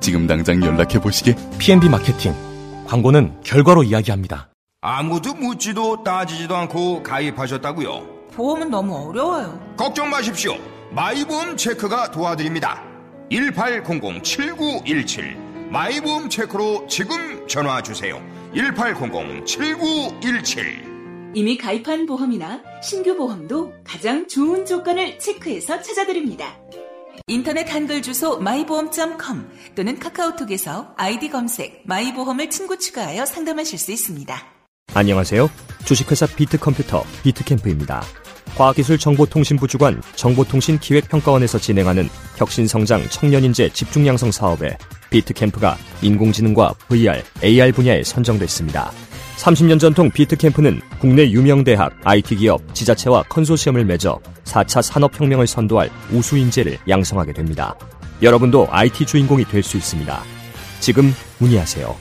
지금 당장 연락해 보시게. PNB 마케팅. 광고는 결과로 이야기합니다. 아무도 묻지도 따지지도 않고 가입하셨다고요? 보험은 너무 어려워요. 걱정 마십시오. 마이보험 체크가 도와드립니다. 1800-7917 마이보험 체크로 지금 전화 주세요. 1800-7917 이미 가입한 보험이나 신규 보험도 가장 좋은 조건을 체크해서 찾아드립니다. 인터넷 한글 주소 마이보험.com 또는 카카오톡에서 아이디 검색 마이보험을 친구 추가하여 상담하실 수 있습니다. 안녕하세요. 주식회사 비트컴퓨터 비트캠프입니다. 과학기술정보통신부 주관 정보통신기획평가원에서 진행하는 혁신성장 청년인재 집중양성 사업에 비트캠프가 인공지능과 VR, AR 분야에 선정됐습니다. 30년 전통 비트캠프는 국내 유명 대학, IT 기업, 지자체와 컨소시엄을 맺어 4차 산업혁명을 선도할 우수 인재를 양성하게 됩니다. 여러분도 IT 주인공이 될 수 있습니다. 지금 문의하세요.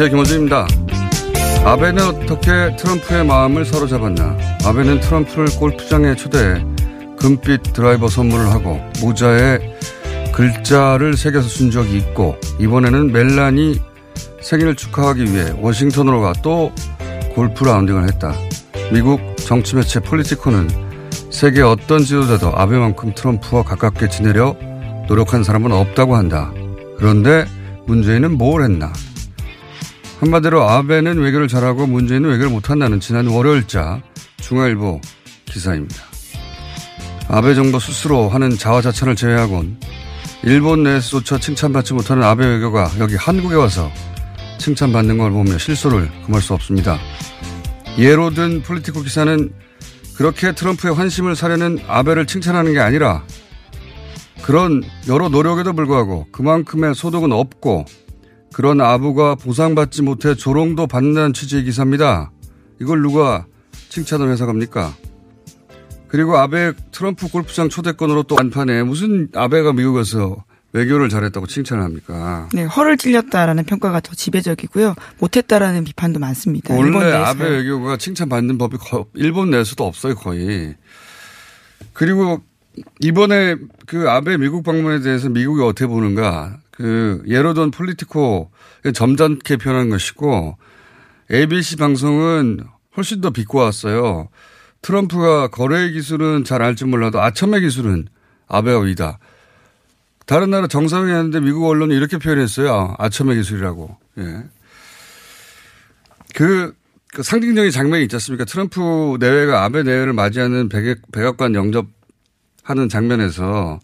안녕하세요. 김원준입니다. 아베는 어떻게 트럼프의 마음을 사로잡았나? 아베는 트럼프를 골프장에 초대해 금빛 드라이버 선물을 하고 모자에 글자를 새겨서 준 적이 있고 이번에는 멜란이 생일을 축하하기 위해 워싱턴으로 가 또 골프 라운딩을 했다. 미국 정치 매체 폴리티코는 세계 어떤 지도자도 아베만큼 트럼프와 가깝게 지내려 노력한 사람은 없다고 한다. 그런데 문재인은 뭘 했나? 한마디로 아베는 외교를 잘하고 문재인은 외교를 못한다는 지난 월요일자 중앙일보 기사입니다. 아베 정부 스스로 하는 자화자찬을 제외하곤 일본 내에서조차 칭찬받지 못하는 아베 외교가 여기 한국에 와서 칭찬받는 걸 보며 실소를 금할 수 없습니다. 예로 든 폴리티코 기사는 그렇게 트럼프의 환심을 사려는 아베를 칭찬하는 게 아니라 그런 여러 노력에도 불구하고 그만큼의 소득은 없고 그런 아부가 보상받지 못해 조롱도 받는다는 취지의 기사입니다. 이걸 누가 칭찬을 해석합니까? 그리고 아베 트럼프 골프장 초대권으로 또 안판에 무슨 아베가 미국에서 외교를 잘했다고 칭찬을 합니까? 네, 허를 찔렸다라는 평가가 더 지배적이고요. 못했다라는 비판도 많습니다. 원래 아베 외교가 칭찬받는 법이 거, 일본 내에서도 없어요, 거의. 그리고 이번에 그 아베 미국 방문에 대해서 미국이 어떻게 보는가? 그 예로 든 폴리티코 점잖게 표현한 것이고 ABC 방송은 훨씬 더 비꼬았어요. 트럼프가 거래 기술은 잘 알지 몰라도 아첨의 기술은 아베가 위다. 다른 나라 정상이 하는데 미국 언론이 이렇게 표현했어요. 아첨의 기술이라고. 예. 그, 그 상징적인 장면이 있지 않습니까? 트럼프 내외가 아베 내외를 맞이하는 백악, 백악관 영접하는 장면에서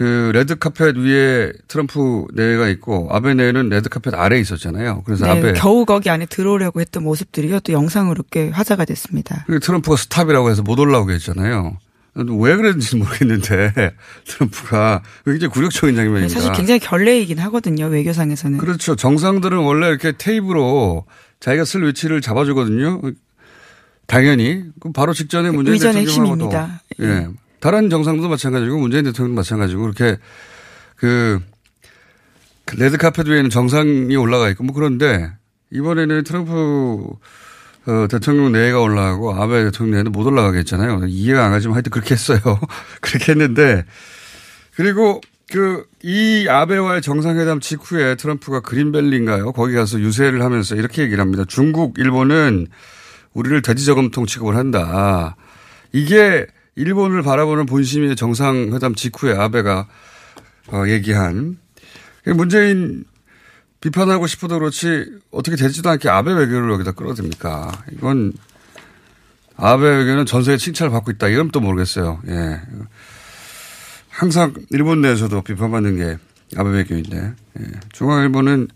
그 레드 카펫 위에 트럼프 내외가 있고 아베 내외는 레드 카펫 아래에 있었잖아요. 그래서 네, 아베 겨우 거기 안에 들어오려고 했던 모습들이요 또 영상으로 꽤 화제가 됐습니다. 그 트럼프가 stop이라고 해서 못 올라오게 했잖아요. 왜 그랬는지 모르겠는데 트럼프가 굉장히 굴욕적인 장면입니다. 네, 사실 굉장히 결례이긴 하거든요 외교상에서는. 그렇죠. 정상들은 원래 이렇게 테이프로 자기가 쓸 위치를 잡아주거든요. 당연히 그 바로 직전에 문재인 대통령하고도 핵심입니다. 예. 다른 정상도 마찬가지고 문재인 대통령도 마찬가지고 그렇게 그 레드 카펫 위에는 정상이 올라가 있고 뭐 그런데 이번에는 트럼프 어, 대통령 내가 올라가고 아베 대통령 내는 못 올라가겠잖아요. 이해가 안 가지만 하여튼 그렇게 했어요. 그렇게 했는데 그리고 그 이 아베와의 정상회담 직후에 트럼프가 그린벨리인가요? 거기 가서 유세를 하면서 이렇게 얘기를 합니다. 중국, 일본은 우리를 대지저금통 취급을 한다. 이게 일본을 바라보는 본심의 정상회담 직후에 아베가 어, 얘기한 문재인 비판하고 싶어도 그렇지 어떻게 되지도 않게 아베 외교를 여기다 끌어듭니까? 이건 아베 외교는 전 세계 칭찬을 받고 있다. 이건 또 모르겠어요. 예. 항상 일본 내에서도 비판받는 게 아베 외교인데 예. 중앙일보는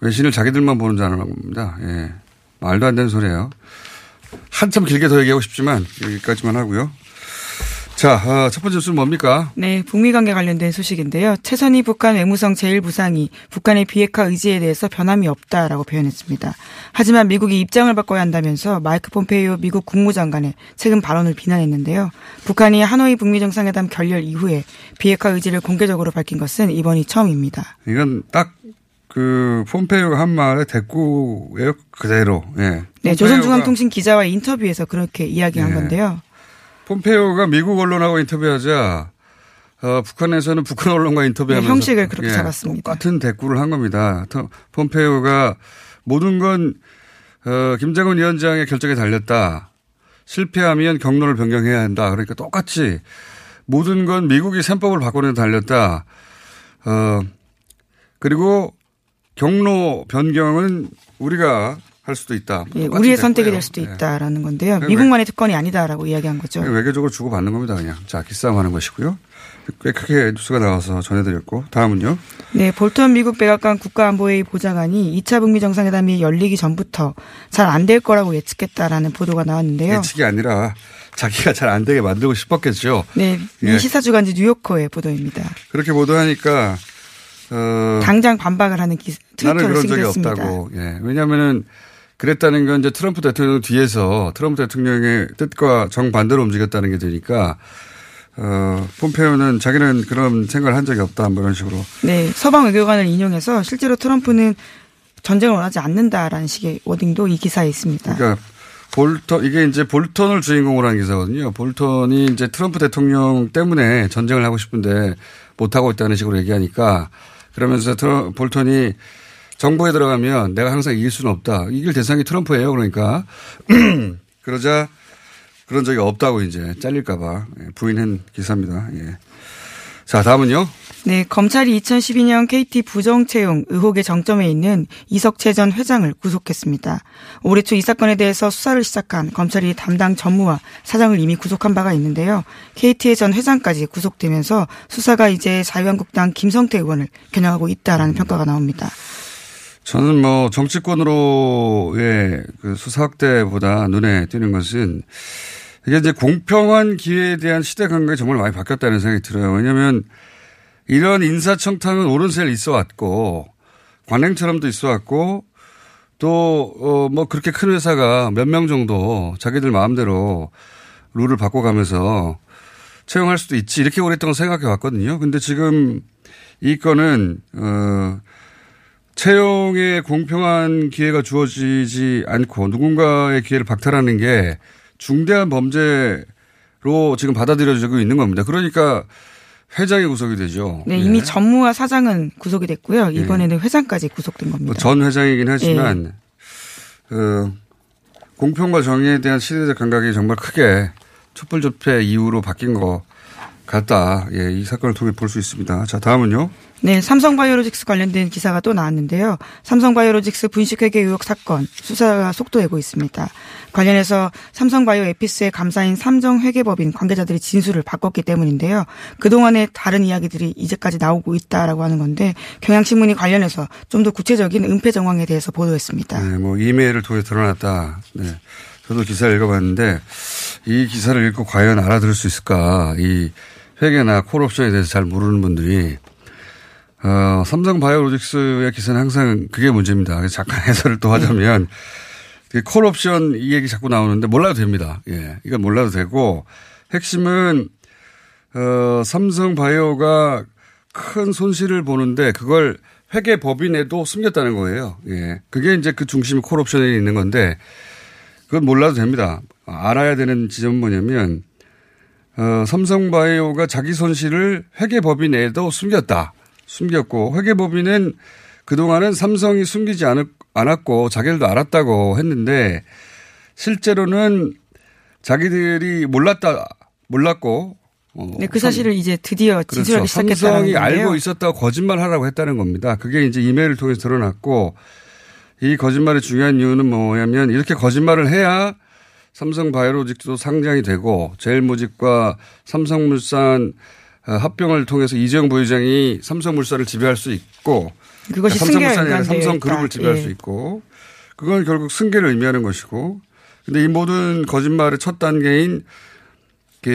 외신을 자기들만 보는 줄 아는 겁니다. 예. 말도 안 되는 소리예요. 한참 길게 더 얘기하고 싶지만 여기까지만 하고요. 자, 어, 첫 번째 뉴스는 뭡니까? 네, 북미 관계 관련된 소식인데요. 최선희 북한 외무성 제1부상이 북한의 비핵화 의지에 대해서 변함이 없다라고 표현했습니다. 하지만 미국이 입장을 바꿔야 한다면서 마이크 폼페이오 미국 국무장관의 최근 발언을 비난했는데요. 북한이 하노이 북미 정상회담 결렬 이후에 비핵화 의지를 공개적으로 밝힌 것은 이번이 처음입니다. 이건 딱그 폼페이오가 한 말에 대꾸예요 그대로. 예. 네, 조선중앙통신 기자와 인터뷰에서 그렇게 이야기한 예. 건데요. 폼페이오가 미국 언론하고 인터뷰하자 어, 북한에서는 북한 언론과 인터뷰하면서 네, 형식을 그렇게 예, 잡았습니다. 똑같은 대꾸를 한 겁니다. 폼페이오가 모든 건 어, 김정은 위원장의 결정에 달렸다. 실패하면 경로를 변경해야 한다. 그러니까 똑같이 모든 건 미국이 셈법을 바꾸는 데 달렸다. 어, 그리고 경로 변경은 우리가 할 수도 있다. 예, 우리의 선택이 될 수도 예. 있다라는 건데요. 네. 미국만의 특권이 아니다라고 이야기한 거죠. 외교적으로 주고받는 겁니다. 그냥. 자, 기싸움하는 것이고요. 꽤 크게 뉴스가 나와서 전해드렸고 다음은요. 네, 볼턴 미국 백악관 국가안보회의 보좌관이 2차 북미 정상회담이 열리기 전부터 잘 안 될 거라고 예측했다라는 보도가 나왔는데요. 예측이 아니라 자기가 잘 안 되게 만들고 싶었겠죠. 네, 미 예. 시사주간지 뉴요커의 보도입니다. 그렇게 보도하니까 어, 당장 반박을 하는 기, 트위터를 나는 그런 적이. 없다고. 예, 왜냐하면은 그랬다는 건 이제 트럼프 대통령 뒤에서 트럼프 대통령의 뜻과 정반대로 움직였다는 게 되니까 어, 폼페오는 자기는 그런 생각을 한 적이 없다. 뭐 이런 식으로. 네. 서방 외교관을 인용해서 실제로 트럼프는 전쟁을 원하지 않는다라는 식의 워딩도 이 기사에 있습니다. 그러니까 볼턴, 이게 이제 볼턴을 주인공으로 한 기사거든요. 볼턴이 이제 트럼프 대통령 때문에 전쟁을 하고 싶은데 못 하고 있다는 식으로 얘기하니까 그러면서 트럼, 볼턴이 정부에 들어가면 내가 항상 이길 수는 없다. 이길 대상이 트럼프예요. 그러니까 그러자 그런 적이 없다고 이제 잘릴까봐 예, 부인한 기사입니다. 예. 자 다음은요. 네, 검찰이 2012년 KT 부정 채용 의혹의 정점에 있는 이석채 전 회장을 구속했습니다. 올해 초 이 사건에 대해서 수사를 시작한 검찰이 담당 전무와 사장을 이미 구속한 바가 있는데요. KT의 전 회장까지 구속되면서 수사가 이제 자유한국당 김성태 의원을 겨냥하고 있다라는 평가가 나옵니다. 저는 뭐 정치권으로의 그 수사 확대보다 눈에 띄는 것은 이게 이제 공평한 기회에 대한 시대 감각이 정말 많이 바뀌었다는 생각이 들어요. 왜냐하면 이런 인사청탁은 오른세를 있어 왔고 관행처럼도 있어 왔고 또, 어, 뭐 그렇게 큰 회사가 몇 명 정도 자기들 마음대로 룰을 바꿔가면서 채용할 수도 있지 이렇게 오랫동안 생각해 왔거든요. 근데 지금 이 건은, 어, 채용에 공평한 기회가 주어지지 않고 누군가의 기회를 박탈하는 게 중대한 범죄로 지금 받아들여지고 있는 겁니다. 그러니까 회장이 구속이 되죠. 네, 이미 예. 전무와 사장은 구속이 됐고요. 예. 이번에는 예. 회장까지 구속된 겁니다. 전 회장이긴 하지만 예. 그 공평과 정의에 대한 시대적 감각이 정말 크게 촛불 집회 이후로 바뀐 것 같다. 예, 이 사건을 통해 볼 수 있습니다. 자, 다음은요. 네, 삼성바이오로직스 관련된 기사가 또 나왔는데요. 삼성바이오로직스 분식회계 의혹 사건 수사가 속도되고 있습니다. 관련해서 삼성바이오 에피스의 감사인 삼정회계법인 관계자들이 진술을 바꿨기 때문인데요. 그동안의 다른 이야기들이 이제까지 나오고 있다라고 하는 건데 경향신문이 관련해서 좀 더 구체적인 은폐 정황에 대해서 보도했습니다. 네, 뭐 이메일을 통해 드러났다. 네. 저도 기사를 읽어봤는데 이 기사를 읽고 과연 알아들을 수 있을까? 이 회계나 콜옵션에 대해서 잘 모르는 분들이 어, 삼성 바이오로직스의 기사는 항상 그게 문제입니다. 잠깐 해설을 또 하자면 콜 옵션 이 얘기 자꾸 나오는데 몰라도 됩니다. 예. 이건 몰라도 되고 핵심은 어, 삼성 바이오가 큰 손실을 보는데 그걸 회계 법인에도 숨겼다는 거예요. 예. 그게 이제 그 중심이 콜 옵션에 있는 건데 그건 몰라도 됩니다. 알아야 되는 지점은 뭐냐면 어, 삼성바이오가 자기 손실을 회계 법인에도 숨겼다. 숨겼고 회계법인은 그동안은 삼성이 숨기지 않, 않았고 자기들도 알았다고 했는데 실제로는 자기들이 몰랐다 몰랐고 어, 네, 그 사실을 삼, 이제 드디어 진술하기 그렇죠. 시작했다는 삼성이 알고 있었다고 거짓말하라고 했다는 겁니다. 그게 이제 이메일을 통해서 드러났고 이 거짓말의 중요한 이유는 뭐냐면 이렇게 거짓말을 해야 삼성 바이오로직도 상장이 되고 제일모직과 삼성물산 어, 합병을 통해서 이재용 부회장이 삼성물산을 지배할 수 있고 그것이 그러니까 삼성물산이 아니라 삼성그룹을 지배할 예. 수 있고 그건 결국 승계를 의미하는 것이고 근데 이 모든 거짓말의 첫 단계인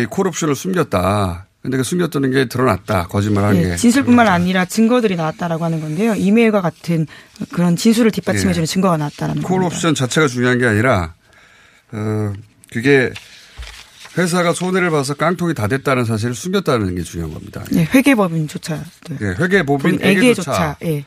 콜옵션을 숨겼다. 근데 그 숨겼다는 게 드러났다. 거짓말한 예, 게. 진술뿐만 아니라 증거들이 나왔다라고 하는 건데요. 이메일과 같은 그런 진술을 뒷받침해주는 예. 증거가 나왔다라는 콜 겁니다. 옵션 자체가 중요한 게 아니라 어 그게 회사가 손해를 봐서 깡통이 다 됐다는 사실을 숨겼다는 게 중요한 겁니다. 예, 회계법인조차. 네. 예, 회계법인 에게조차. 예.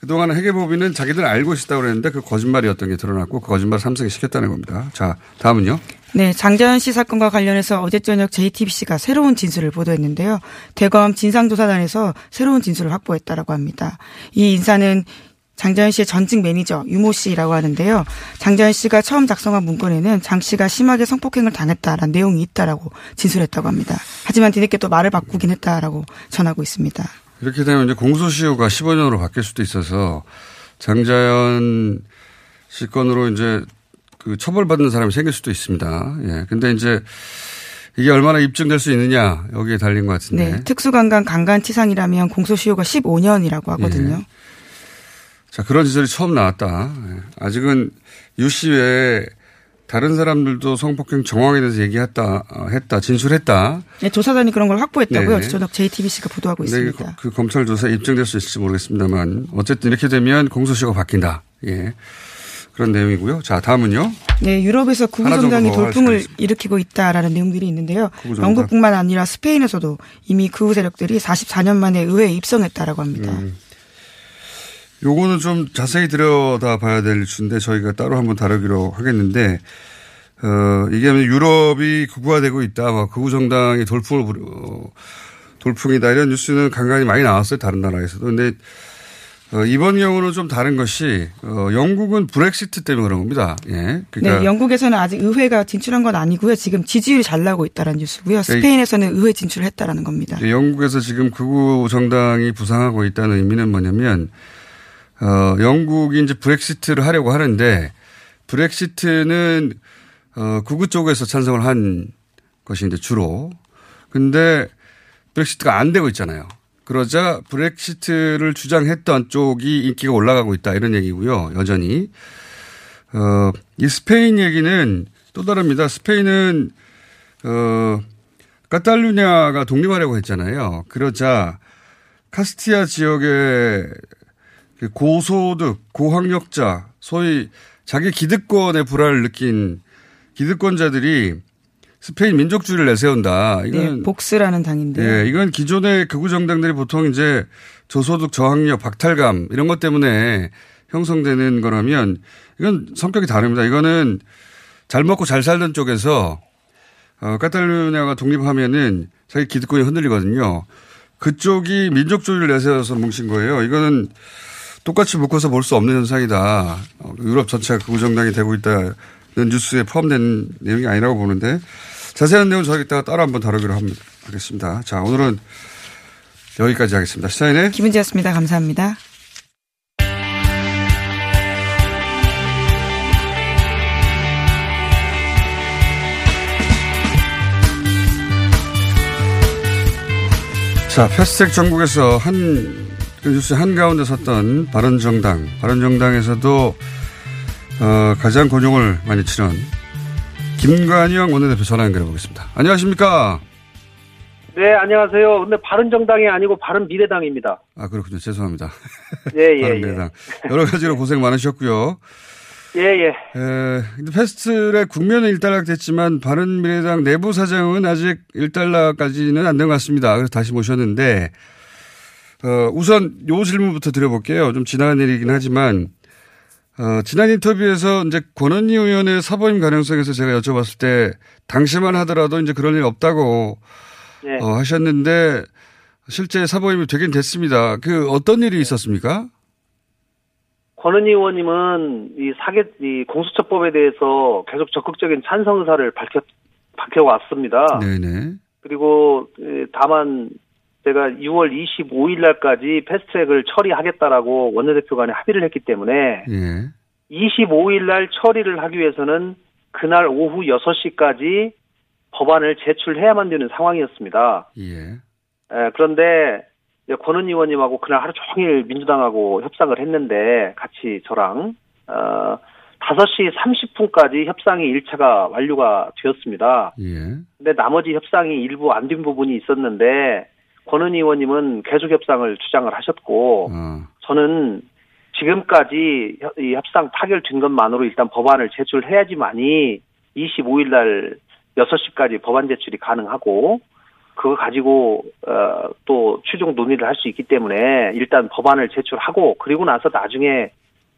그동안 회계법인은 자기들 알고 있었다고 그랬는데 그 거짓말이었던 게 드러났고 그 거짓말 삼성이 시켰다는 겁니다. 자, 다음은요. 네, 장자연 씨 사건과 관련해서 어제 저녁 JTBC가 새로운 진술을 보도했는데요. 대검 진상조사단에서 새로운 진술을 확보했다라고 합니다. 이 인사는 장자연 씨의 전직 매니저 유모 씨라고 하는데요. 장자연 씨가 처음 작성한 문건에는 장 씨가 심하게 성폭행을 당했다라는 내용이 있다라고 진술했다고 합니다. 하지만 뒤늦게 또 말을 바꾸긴 했다라고 전하고 있습니다. 이렇게 되면 이제 공소시효가 15년으로 바뀔 수도 있어서 장자연 씨 건으로 이제 그 처벌받는 사람이 생길 수도 있습니다. 예. 근데 이제 이게 얼마나 입증될 수 있느냐 여기에 달린 것 같은데. 네. 특수강간 강간치상이라면 공소시효가 15년이라고 하거든요. 예. 자 그런 지설이 처음 나왔다. 예. 아직은 유 씨 외에 다른 사람들도 성폭행 정황에 대해서 얘기했다, 어, 했다, 진술했다. 네, 조사단이 그런 걸 확보했다고요. 네. 저녁 JTBC가 보도하고 있습니다. 그, 그 검찰 조사에 입증될 수 있을지 모르겠습니다만 어쨌든 이렇게 되면 공소시효가 바뀐다. 예. 그런 내용이고요. 자, 다음은요. 네, 유럽에서 구구정당이 돌풍을 일으키고 있다라는 내용들이 있는데요. 영국뿐만 아니라 스페인에서도 이미 그우 세력들이 44년 만에 의회에 입성했다라고 합니다. 음. 요거는 좀 자세히 들여다 봐야 될 주인데 저희가 따로 한번 다루기로 하겠는데 어, 이게 유럽이 극우화되고 있다. 막 극우 정당이 돌풍을 부려, 어, 돌풍이다. 이런 뉴스는 간간히 많이 나왔어요. 다른 나라에서도. 근데 어, 이번 경우는 좀 다른 것이 어, 영국은 브렉시트 때문에 그런 겁니다. 예. 그러니까 네, 영국에서는 아직 의회가 진출한 건 아니고요. 지금 지지율이 잘 나고 있다는 뉴스고요. 스페인에서는 의회 진출을 했다라는 겁니다. 영국에서 지금 극우 정당이 부상하고 있다는 의미는 뭐냐면 어, 영국이 이제 브렉시트를 하려고 하는데 브렉시트는 어, 구구 쪽에서 찬성을 한 이제 주로. 근데 브렉시트가 안 되고 있잖아요. 그러자 브렉시트를 주장했던 쪽이 인기가 올라가고 있다 이런 얘기고요. 여전히. 어, 이 스페인 얘기는 또 다릅니다. 스페인은 어, 카탈루냐가 독립하려고 했잖아요. 그러자 카스티아 지역의 그 고소득, 고학력자, 소위 자기 기득권의 불화를 느낀 기득권자들이 스페인 민족주의를 내세운다. 이건 네, 복스라는 당인데. 예, 이건 기존의 극우 정당들이 보통 이제 저소득, 저학력, 박탈감 이런 것 때문에 형성되는 거라면 이건 성격이 다릅니다. 이거는 잘 먹고 잘 살던 쪽에서 어, 카탈루냐가 독립하면은 자기 기득권이 흔들리거든요. 그쪽이 민족주의를 내세워서 뭉친 거예요. 이거는 똑같이 묶어서 볼 수 없는 현상이다. 어, 유럽 전체가 극우정당이 되고 있다는 뉴스에 포함된 내용이 아니라고 보는데 자세한 내용은 저희가 이따가 따로 한번 다루기로 하겠습니다. 자, 오늘은 여기까지 하겠습니다. 시사인의 김은지였습니다. 감사합니다. 자, 패스트랙 전국에서 한그 뉴스 한가운데 섰던 바른정당, 바른정당에서도 어, 가장 권용을 많이 치른 김관영 원내대표 전화 연결해 보겠습니다. 안녕하십니까? 네, 안녕하세요. 근데 바른정당이 아니고 바른미래당입니다. 아, 그렇군요. 죄송합니다. 예, 예. 바른미래당. 예. 여러 가지로 고생 많으셨고요. 예, 예. 에, 근데 패스트랙 국면은 일단락됐지만 바른미래당 내부 사정은 아직 일단락까지는 안 된 것 같습니다. 그래서 다시 모셨는데, 어, 우선 요 질문부터 드려볼게요. 좀 지나간 일이긴 하지만, 어, 지난 인터뷰에서 이제 권은희 의원의 사보임 가능성에서 제가 여쭤봤을 때 당시만 하더라도 이제 그럴 일 없다고 네. 어, 하셨는데 실제 사보임이 되긴 됐습니다. 그 어떤 일이 있었습니까? 권은희 의원님은 이 사개 이 공수처법에 대해서 계속 적극적인 찬성 의사를 밝혀 밝혀왔습니다. 네네. 그리고 에, 다만 제가 6월 25일 날까지 패스트트랙을 처리하겠다라고 원내대표 간에 합의를 했기 때문에 예. 25일 날 처리를 하기 위해서는 그날 오후 6시까지 법안을 제출해야만 되는 상황이었습니다. 예. 에, 그런데 이제 권은 의원님하고 그날 하루 종일 민주당하고 협상을 했는데 같이 저랑 어 5시 30분까지 협상이 1차가 완료가 되었습니다. 예. 근데 나머지 협상이 일부 안 된 부분이 있었는데 권은 의원님은 계속 협상을 주장을 하셨고 어. 저는 지금까지 협- 협상 타결된 것만으로 일단 법안을 제출해야지만이 25일 날 6시까지 법안 제출이 가능하고 그거 가지고 어, 또 최종 논의를 할 수 있기 때문에 일단 법안을 제출하고 그리고 나서 나중에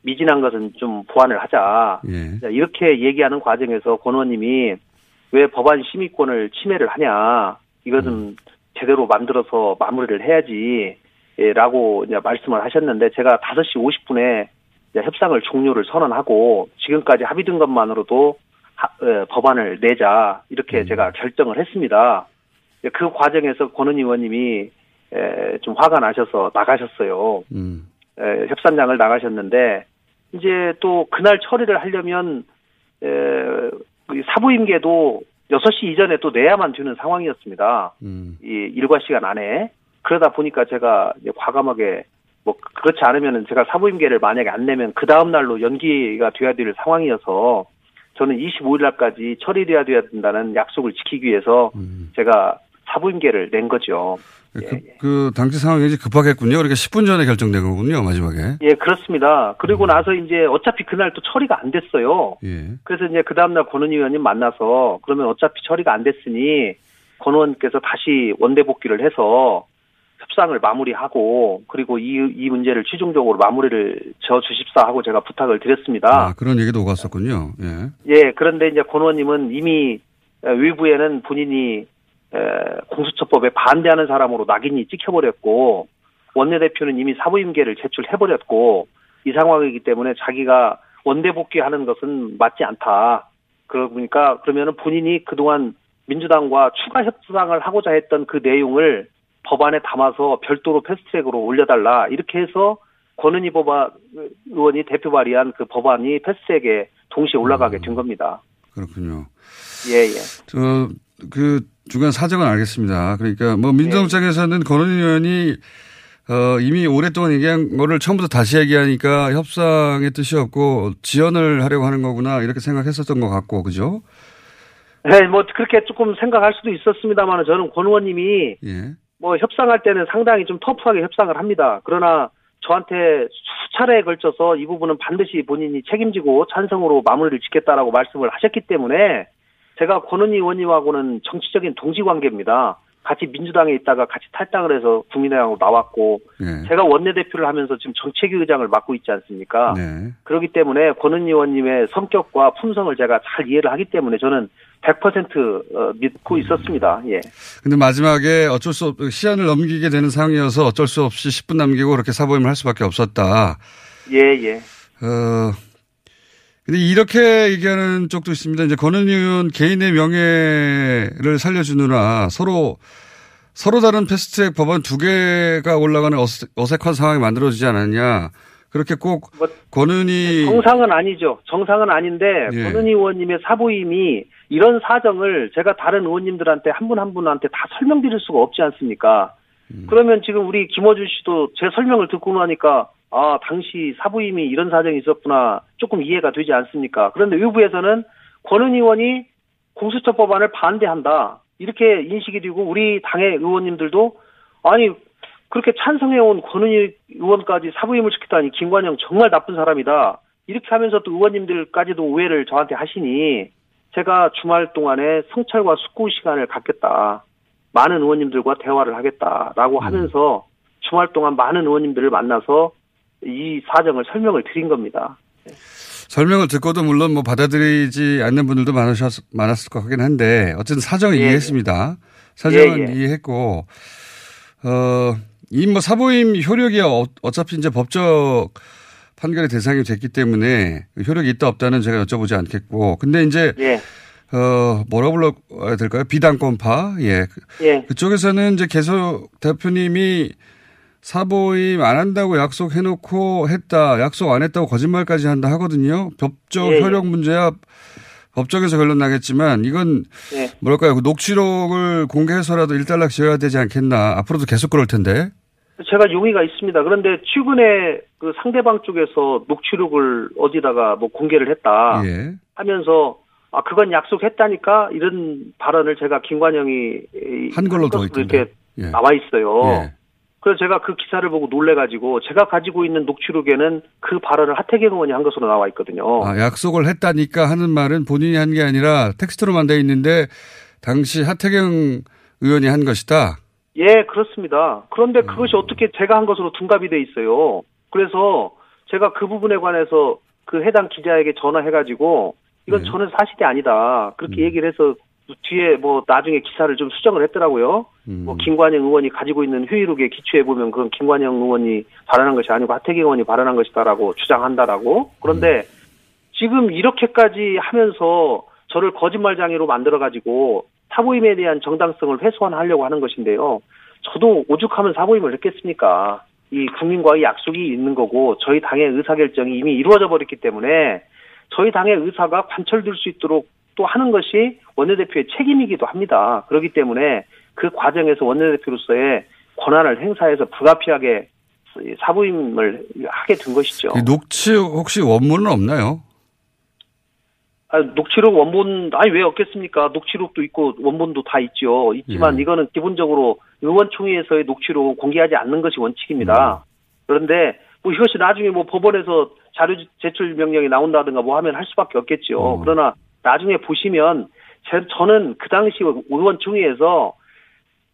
미진한 것은 좀 보완을 하자. 예. 자, 이렇게 얘기하는 과정에서 권 의원님이 왜 법안 심의권을 침해를 하냐. 이거 좀 제대로 만들어서 마무리를 해야지. 예, 라고 이제 말씀을 하셨는데 제가 5시 50분에 협상을 종료를 선언하고 지금까지 합의된 것만으로도 하- 예, 법안을 내자. 이렇게 제가 결정을 했습니다. 예, 그 과정에서 권은 의원님이 에, 좀 화가 나셔서 나가셨어요. 음. 에, 협상장을 나가셨는데 이제 또 그날 처리를 하려면 에, 이 사부임계도 6시 이전에 또 내야만 되는 상황이었습니다. 음. 이 일과 시간 안에 그러다 보니까 제가 과감하게 뭐 그렇지 않으면은 제가 사부임계를 만약에 안 내면 그 다음 날로 연기가 돼야 될 상황이어서 저는 25일 날까지 처리돼야 돼야 된다는 약속을 지키기 위해서 음. 제가 사부임계를 낸 거죠. 그, 그 당시 상황이 이제 급하겠군요. 그렇게 10분 전에 결정된 거군요. 마지막에. 예, 그렇습니다. 그리고 나서 이제 어차피 그날 또 처리가 안 됐어요. 예. 그래서 이제 그 다음날 권 의원님 만나서 그러면 어차피 처리가 안 됐으니 권 의원께서 다시 원대 복귀를 해서 협상을 마무리하고 그리고 이, 이 문제를 최종적으로 마무리를 저 주십사 하고 제가 부탁을 드렸습니다. 아, 그런 얘기도 오갔었군요. 예. 예, 그런데 이제 권 의원님은 이미 에, 외부에는 본인이 에, 공수처법에 반대하는 사람으로 낙인이 찍혀버렸고 원내대표는 이미 사부임계를 제출해버렸고 이 상황이기 때문에 자기가 원대 복귀하는 것은 맞지 않다. 그러고 보니까 그러면은 본인이 그동안 민주당과 추가 협상을 하고자 했던 그 내용을 법안에 담아서 별도로 패스트트랙으로 올려달라 이렇게 해서 권은희 법안 의원이 대표 발의한 그 법안이 패스트트랙에 동시에 올라가게 된 겁니다. 그렇군요. 예, 예. 저, 그, 중간 사정은 알겠습니다. 그러니까 뭐 민주당 입장에서는 권은희 의원이 어, 이미 오랫동안 얘기한 거를 처음부터 다시 얘기하니까 협상의 뜻이 없고 지연을 하려고 하는 거구나 이렇게 생각했었던 것 같고, 그죠? 네, 뭐 그렇게 조금 생각할 수도 있었습니다만 저는 권 의원님이 예. 뭐 협상할 때는 상당히 좀 터프하게 협상을 합니다. 그러나 저한테 수차례에 걸쳐서 이 부분은 반드시 본인이 책임지고 찬성으로 마무리를 짓겠다라고 말씀을 하셨기 때문에 제가 권은희 의원님하고는 정치적인 동지 관계입니다. 같이 민주당에 있다가 같이 탈당을 해서 국민의당으로 나왔고 예. 제가 원내대표를 하면서 지금 정책위 의장을 맡고 있지 않습니까? 네. 그렇기 때문에 권은희 의원님의 성격과 품성을 제가 잘 이해를 하기 때문에 저는 100% 어, 믿고 있었습니다. 예. 근데 마지막에 어쩔 수 없, 시간을 넘기게 되는 상황이어서 어쩔 수 없이 10분 남기고 그렇게 사보임을 할 수밖에 없었다. 예, 예. 어, 근데 이렇게 얘기하는 쪽도 있습니다. 이제 권은희 의원 개인의 명예를 살려주느라 서로, 서로 다른 패스트트랙 법안 두 개가 올라가는 어색, 어색한 상황이 만들어지지 않았냐. 그렇게 꼭 뭐, 권은희. 정상은 아니죠. 정상은 아닌데 예. 권은희 의원님의 사부임이 이런 사정을 제가 다른 의원님들한테 한분한 분한테 다 설명드릴 수가 없지 않습니까? 음. 그러면 지금 우리 김어준 씨도 제 설명을 듣고 나니까 아 당시 사부임이 이런 사정이 있었구나 조금 이해가 되지 않습니까? 그런데 외부에서는 권은희 의원이 공수처 법안을 반대한다 이렇게 인식이 되고 우리 당의 의원님들도 아니 그렇게 찬성해온 권은희 의원까지 사부임을 시켰다니 김관영 정말 나쁜 사람이다 이렇게 하면서 또 의원님들까지도 오해를 저한테 하시니 제가 주말 동안에 성찰과 숙고 시간을 갖겠다. 많은 의원님들과 대화를 하겠다라고 하면서 주말 동안 많은 의원님들을 만나서 이 사정을 설명을 드린 겁니다. 설명을 듣고도 물론 뭐 받아들이지 않는 분들도 많으셨, 많았을 것 같긴 한데 어쨌든 사정을 예, 이해했습니다. 사정은 예, 예. 이해했고 어, 이 뭐 사보임 효력이 어, 어차피 이제 법적 판결의 대상이 됐기 때문에 효력이 있다 없다는 제가 여쭤보지 않겠고 근데 이제 예. 어, 뭐라 불러야 될까요? 비당권파. 예. 예. 그쪽에서는 이제 계속 대표님이 사보임 안 한다고 약속해놓고 했다. 약속 안 했다고 거짓말까지 한다 하거든요. 법적 예, 예. 효력 문제야 법정에서 결론 나겠지만 이건 예. 뭐랄까요. 그 녹취록을 공개해서라도 일단락 지어야 되지 않겠나. 앞으로도 계속 그럴 텐데. 제가 용의가 있습니다. 그런데 최근에 그 상대방 쪽에서 녹취록을 어디다가 뭐 공개를 했다 예. 하면서 아 그건 약속했다니까 이런 발언을 제가 김관영이 한 걸로 더. 이렇게 예. 나와 있어요. 예. 그래서 제가 그 기사를 보고 놀래가지고 제가 가지고 있는 녹취록에는 그 발언을 하태경 의원이 한 것으로 나와 있거든요. 아, 약속을 했다니까 하는 말은 본인이 한 게 아니라 텍스트로만 돼 있는데 당시 하태경 의원이 한 것이다. 예, 그렇습니다. 그런데 음. 그것이 어떻게 제가 한 것으로 둔갑이 돼 있어요. 그래서 제가 그 부분에 관해서 그 해당 기자에게 전화해가지고 이건 네. 저는 사실이 아니다. 그렇게 음. 얘기를 해서 뒤에 뭐 나중에 기사를 좀 수정을 했더라고요. 음. 뭐 김관영 의원이 가지고 있는 회의록에 기초해 보면 그건 김관영 의원이 발언한 것이 아니고 하태경 의원이 발언한 것이다라고 주장한다라고. 그런데 지금 이렇게까지 하면서 저를 거짓말장애로 만들어 가지고 사보임에 대한 정당성을 훼손하려고 하는 것인데요. 저도 오죽하면 사보임을 했겠습니까? 이 국민과의 약속이 있는 거고 저희 당의 의사결정이 이미 이루어져 버렸기 때문에 저희 당의 의사가 관철될 수 있도록 또 하는 것이 원내대표의 책임이기도 합니다. 그렇기 때문에 그 과정에서 원내대표로서의 권한을 행사해서 불가피하게 사부임을 하게 된 것이죠. 그 녹취 혹시 원문은 없나요? 아, 녹취록 원본 아니 왜 없겠습니까? 녹취록도 있고 원본도 다 있죠. 있지만 예. 이거는 기본적으로 의원총회에서의 녹취록은 공개하지 않는 것이 원칙입니다. 그런데 뭐 이것이 나중에 뭐 법원에서 자료 제출 명령이 나온다든가 뭐 하면 할 수밖에 없겠죠. 어. 그러나 나중에 보시면 제, 저는 그 당시 의원총회에서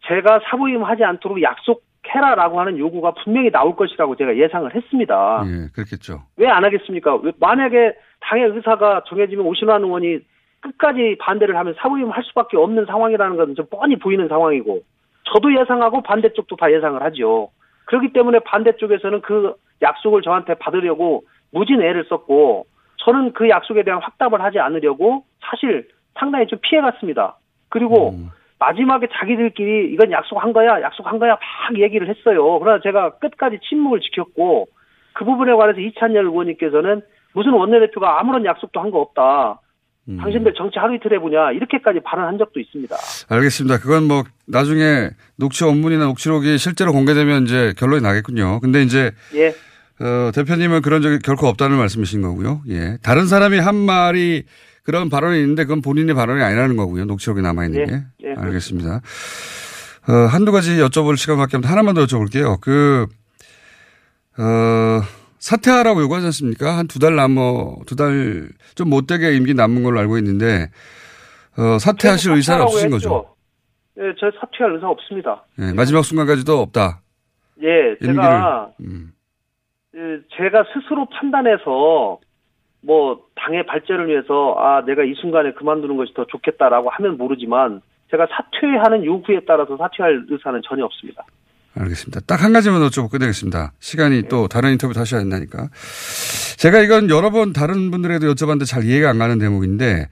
제가 사부임하지 않도록 약속해라라고 하는 요구가 분명히 나올 것이라고 제가 예상을 했습니다. 예, 그렇겠죠. 왜 안 하겠습니까? 왜- 만약에 당의 의사가 정해지면 오신환 의원이 끝까지 반대를 하면 사부임 할 수밖에 없는 상황이라는 건좀 뻔히 보이는 상황이고 저도 예상하고 반대쪽도 다 예상을 하죠. 그렇기 때문에 반대쪽에서는 그 약속을 저한테 받으려고 무진 애를 썼고 저는 그 약속에 대한 확답을 하지 않으려고 사실 상당히 좀 피해갔습니다. 그리고 음. 마지막에 자기들끼리 이건 약속한 거야, 약속한 거야 막 얘기를 했어요. 그러나 제가 끝까지 침묵을 지켰고 그 부분에 관해서 이찬열 의원님께서는 무슨 원내대표가 아무런 약속도 한 거 없다. 음. 당신들 정치 하루 이틀 해보냐 이렇게까지 발언한 적도 있습니다. 알겠습니다. 그건 뭐 나중에 녹취 원문이나 녹취록이 실제로 공개되면 이제 결론이 나겠군요. 근데 이제 예, 어, 대표님은 그런 적이 결코 없다는 말씀이신 거고요. 예. 다른 사람이 한 말이 그런 발언이 있는데 그건 본인의 발언이 아니라는 거고요. 녹취록에 남아있는 예, 게. 예, 알겠습니다. 어, 한두 가지 여쭤볼 시간밖에 없는데 하나만 더 여쭤볼게요. 그, 어, 사퇴하라고 요구하지 않습니까? 한 두 달 남어, 두 달 좀 못되게 임기 남은 걸로 알고 있는데, 어, 사퇴하실 의사는 없으신 했죠. 거죠? 예, 저 사퇴할 의사 없습니다. 예, 마지막 순간까지도 없다. 예, 제가 음. 예, 제가 스스로 판단해서 뭐 당의 발전을 위해서 아 내가 이 순간에 그만두는 것이 더 좋겠다라고 하면 모르지만 제가 사퇴하는 요구에 따라서 사퇴할 의사는 전혀 없습니다. 알겠습니다. 딱 한 가지만 여쭤보고 끝내겠습니다. 시간이 또 다른 인터뷰 다시 한다니까. 제가 이건 여러 번 다른 분들에도 여쭤봤는데 잘 이해가 안 가는 대목인데,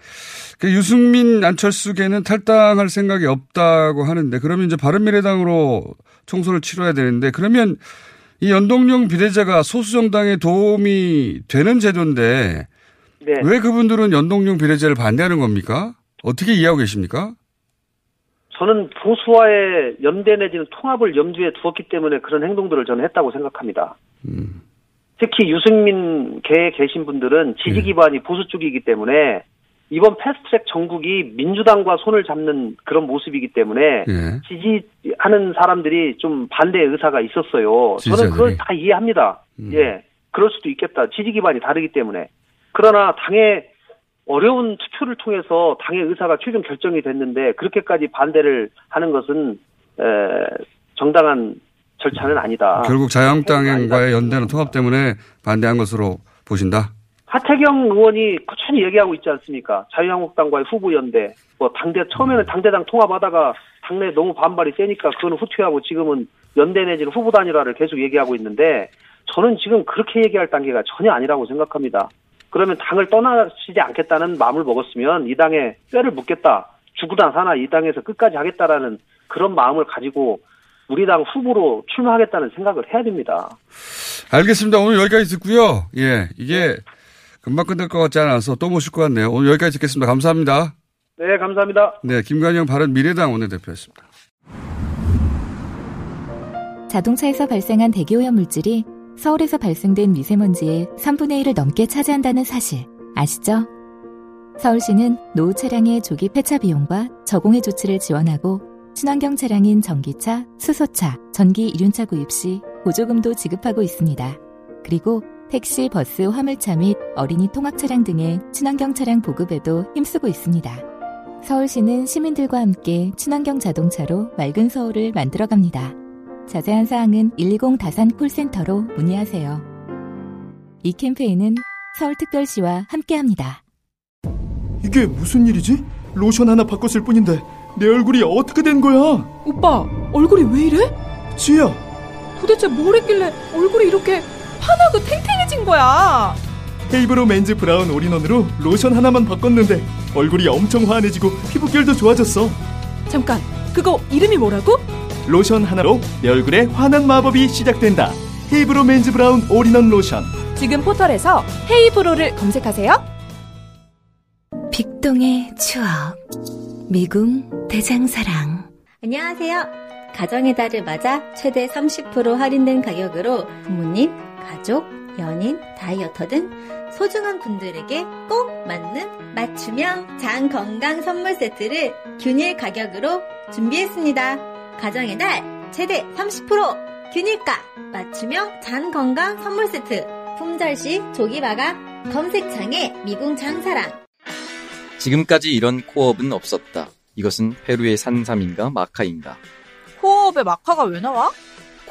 그 유승민 안철수계는 탈당할 생각이 없다고 하는데, 그러면 이제 바른미래당으로 총선을 치러야 되는데, 그러면 이 연동형 비례제가 소수정당에 도움이 되는 제도인데, 네. 왜 그분들은 연동형 비례제를 반대하는 겁니까? 어떻게 이해하고 계십니까? 저는 보수와의 연대 내지는 통합을 염두에 두었기 때문에 그런 행동들을 저는 했다고 생각합니다. 음. 특히 유승민 계에 계신 분들은 지지 기반이 보수 쪽이기 때문에 이번 패스트트랙 정국이 민주당과 손을 잡는 그런 모습이기 때문에 예. 지지하는 사람들이 좀 반대 의사가 있었어요. 저는 그걸 지지자들이. 다 이해합니다. 음. 예, 그럴 수도 있겠다. 지지 기반이 다르기 때문에. 그러나 당의 어려운 투표를 통해서 당의 의사가 최종 결정이 됐는데 그렇게까지 반대를 하는 것은 에, 정당한 절차는 아니다. 결국 자유한국당과의 연대는 통합 때문에 반대한 것으로 보신다? 하태경 의원이 꾸준히 얘기하고 있지 않습니까? 자유한국당과의 후보 연대, 뭐 당대 처음에는 당대당 통합하다가 당내 너무 반발이 세니까 그거는 후퇴하고 지금은 연대 내지는 후보 단일화를 계속 얘기하고 있는데 저는 지금 그렇게 얘기할 단계가 전혀 아니라고 생각합니다. 그러면 당을 떠나시지 않겠다는 마음을 먹었으면 이 당에 뼈를 묻겠다. 죽으나 사나 이 당에서 끝까지 하겠다라는 그런 마음을 가지고 우리 당 후보로 출마하겠다는 생각을 해야 됩니다. 알겠습니다. 오늘 여기까지 듣고요. 예, 이게 금방 끝날 것 같지 않아서 또 모실 것 같네요. 오늘 여기까지 듣겠습니다. 감사합니다. 네, 감사합니다. 네, 김관영 바른 미래당 원내대표였습니다. 자동차에서 발생한 대기오염 물질이 서울에서 발생된 미세먼지의 3분의 1을 넘게 차지한다는 사실 아시죠? 서울시는 노후 차량의 조기 폐차 비용과 저공해 조치를 지원하고 친환경 차량인 전기차, 수소차, 전기 이륜차 구입 시 보조금도 지급하고 있습니다. 그리고 택시, 버스, 화물차 및 어린이 통학 차량 등의 친환경 차량 보급에도 힘쓰고 있습니다. 서울시는 시민들과 함께 친환경 자동차로 맑은 서울을 만들어갑니다. 자세한 사항은 120 다산 콜센터로 문의하세요. 이 캠페인은 서울특별시와 함께합니다. 이게 무슨 일이지? 로션 하나 바꿨을 뿐인데 내 얼굴이 어떻게 된 거야? 오빠 얼굴이 왜 이래? 지야 도대체 뭘 했길래 얼굴이 이렇게 환하고 탱탱해진 거야? 헤이브로 맨즈 브라운 올인원으로 로션 하나만 바꿨는데 얼굴이 엄청 환해지고 피부결도 좋아졌어. 잠깐 그거 이름이 뭐라고? 로션 하나로 내 얼굴에 환한 마법이 시작된다. 헤이브로 맨즈 브라운 올인원 로션. 지금 포털에서 헤이브로를 검색하세요. 빅동의 추억 미궁 대장사랑 안녕하세요. 가정의 달을 맞아 최대 30% 할인된 가격으로 부모님, 가족, 연인, 다이어터 등 소중한 분들에게 꼭 맞는 맞춤형 장 건강 선물 세트를 균일 가격으로 준비했습니다. 가정의 달 최대 30% 균일가 맞춤형 장 건강 선물 세트 품절시 조기 마감 검색창에 미궁 장사랑 지금까지 이런 코업은 없었다. 이것은 페루의 산삼인가 마카인가. 코어업에 마카가 왜 나와?